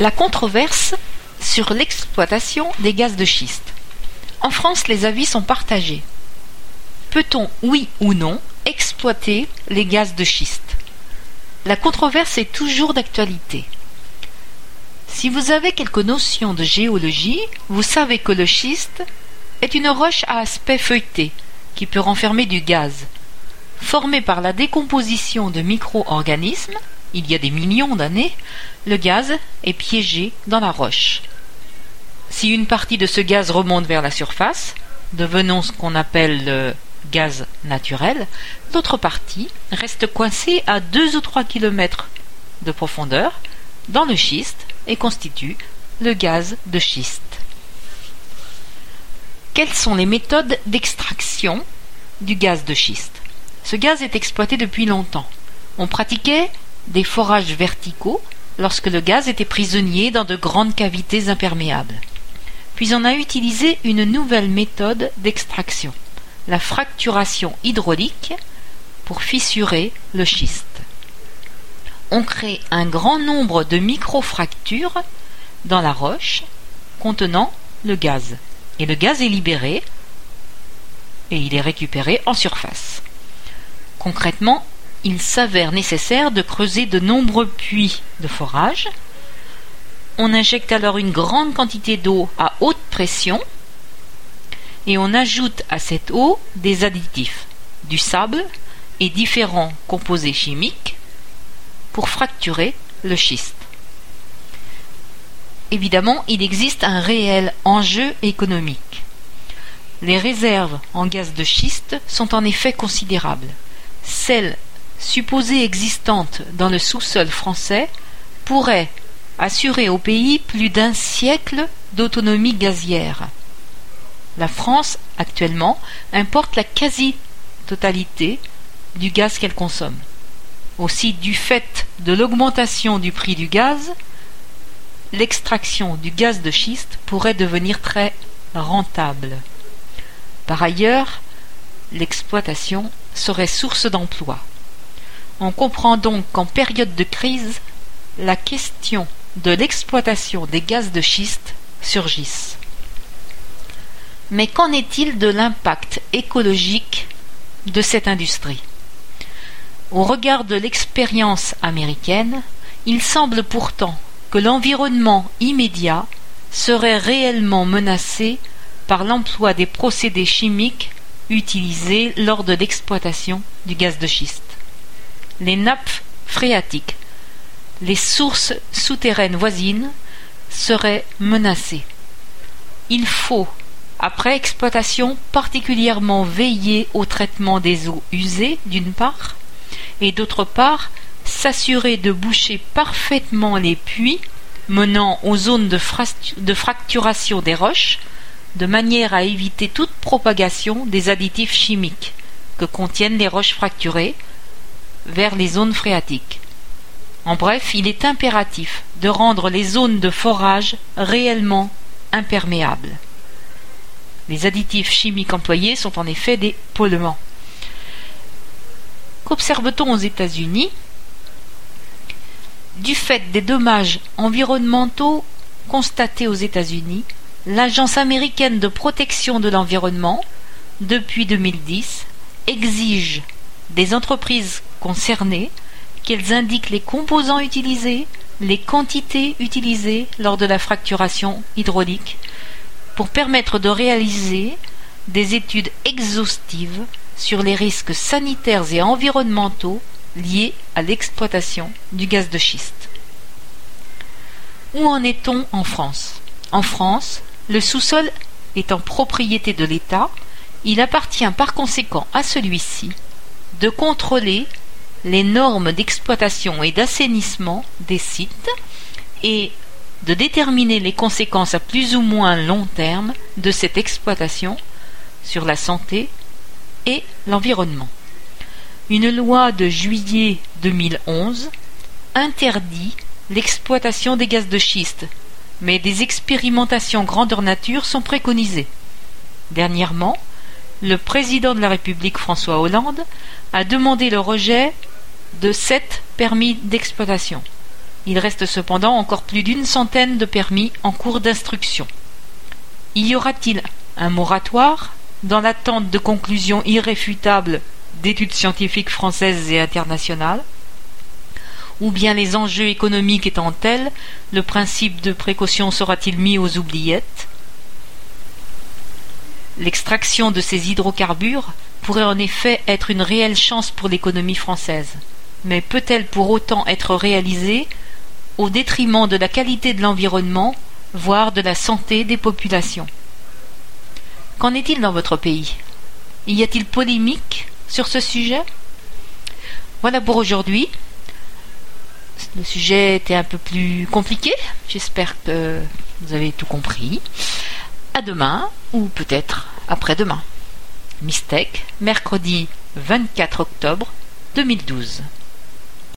La controverse sur l'exploitation des gaz de schiste. En France, les avis sont partagés. Peut-on, oui ou non, exploiter les gaz de schiste? La controverse est toujours d'actualité. Si vous avez quelques notions de géologie, vous savez que le schiste est une roche à aspect feuilleté qui peut renfermer du gaz. Formé par la décomposition de micro-organismes, il y a des millions d'années, le gaz est piégé dans la roche. Si une partie de ce gaz remonte vers la surface, devenant ce qu'on appelle le gaz naturel, l'autre partie reste coincée à 2 ou 3 km de profondeur dans le schiste et constitue le gaz de schiste. Quelles sont les méthodes d'extraction du gaz de schiste? Ce gaz est exploité depuis longtemps. On pratiquait des forages verticaux lorsque le gaz était prisonnier dans de grandes cavités imperméables. Puis on a utilisé une nouvelle méthode d'extraction, la fracturation hydraulique, pour fissurer le schiste. On crée un grand nombre de micro-fractures dans la roche contenant le gaz. Et le gaz est libéré et il est récupéré en surface. Concrètement, il s'avère nécessaire de creuser de nombreux puits de forage. On injecte alors une grande quantité d'eau à haute pression et on ajoute à cette eau des additifs, du sable et différents composés chimiques pour fracturer le schiste. Évidemment, il existe un réel enjeu économique. Les réserves en gaz de schiste sont en effet considérables. Celles supposée existante dans le sous-sol français, pourrait assurer au pays plus d'un siècle d'autonomie gazière. La France, actuellement, importe la quasi-totalité du gaz qu'elle consomme. Aussi, du fait de l'augmentation du prix du gaz, l'extraction du gaz de schiste pourrait devenir très rentable. Par ailleurs, l'exploitation serait source d'emplois. On comprend donc qu'en période de crise, la question de l'exploitation des gaz de schiste surgisse. Mais qu'en est-il de l'impact écologique de cette industrie? Au regard de l'expérience américaine, il semble pourtant que l'environnement immédiat serait réellement menacé par l'emploi des procédés chimiques utilisés lors de l'exploitation du gaz de schiste les nappes phréatiques, les sources souterraines voisines seraient menacées. Il faut, après exploitation, particulièrement veiller au traitement des eaux usées, d'une part, et d'autre part, s'assurer de boucher parfaitement les puits menant aux zones de, de, fracturation des roches, de manière à éviter toute propagation des additifs chimiques que contiennent les roches fracturées, vers les zones phréatiques. En bref, il est impératif de rendre les zones de forage réellement imperméables. Les additifs chimiques employés sont en effet des polluants. Qu'observe-t-on aux États-Unis? Du fait des dommages environnementaux constatés aux États-Unis, l'Agence américaine de protection de l'environnement, depuis 2010, exige des entreprises concernées qu'elles indiquent les composants utilisés, les quantités utilisées lors de la fracturation hydraulique pour permettre de réaliser des études exhaustives sur les risques sanitaires et environnementaux liés à l'exploitation du gaz de schiste. Où en est-on en France? En France, le sous-sol en propriété de l'État, il appartient par conséquent à celui-ci de contrôler les normes d'exploitation et d'assainissement des sites et de déterminer les conséquences à plus ou moins long terme de cette exploitation sur la santé et l'environnement. Une loi de juillet 2011 interdit l'exploitation des gaz de schiste, mais des expérimentations grandeur nature sont préconisées. Dernièrement, le président de la République François Hollande a demandé le rejet de sept permis d'exploitation. Il reste cependant encore plus d'une centaine de permis en cours d'instruction. Y aura-t-il un moratoire dans l'attente de conclusions irréfutables d'études scientifiques françaises et internationales? Ou bien les enjeux économiques étant tels, le principe de précaution sera-t-il mis aux oubliettes? L'extraction de ces hydrocarbures pourrait en effet être une réelle chance pour l'économie française. Mais peut-elle pour autant être réalisée au détriment de la qualité de l'environnement, voire de la santé des populations? Qu'en est-il dans votre pays? Y a-t-il polémique sur ce sujet? Voilà pour aujourd'hui. Le sujet était un peu plus compliqué. J'espère que vous avez tout compris. À demain, ou peut-être après-demain. Mistake, mercredi 24 octobre 2012.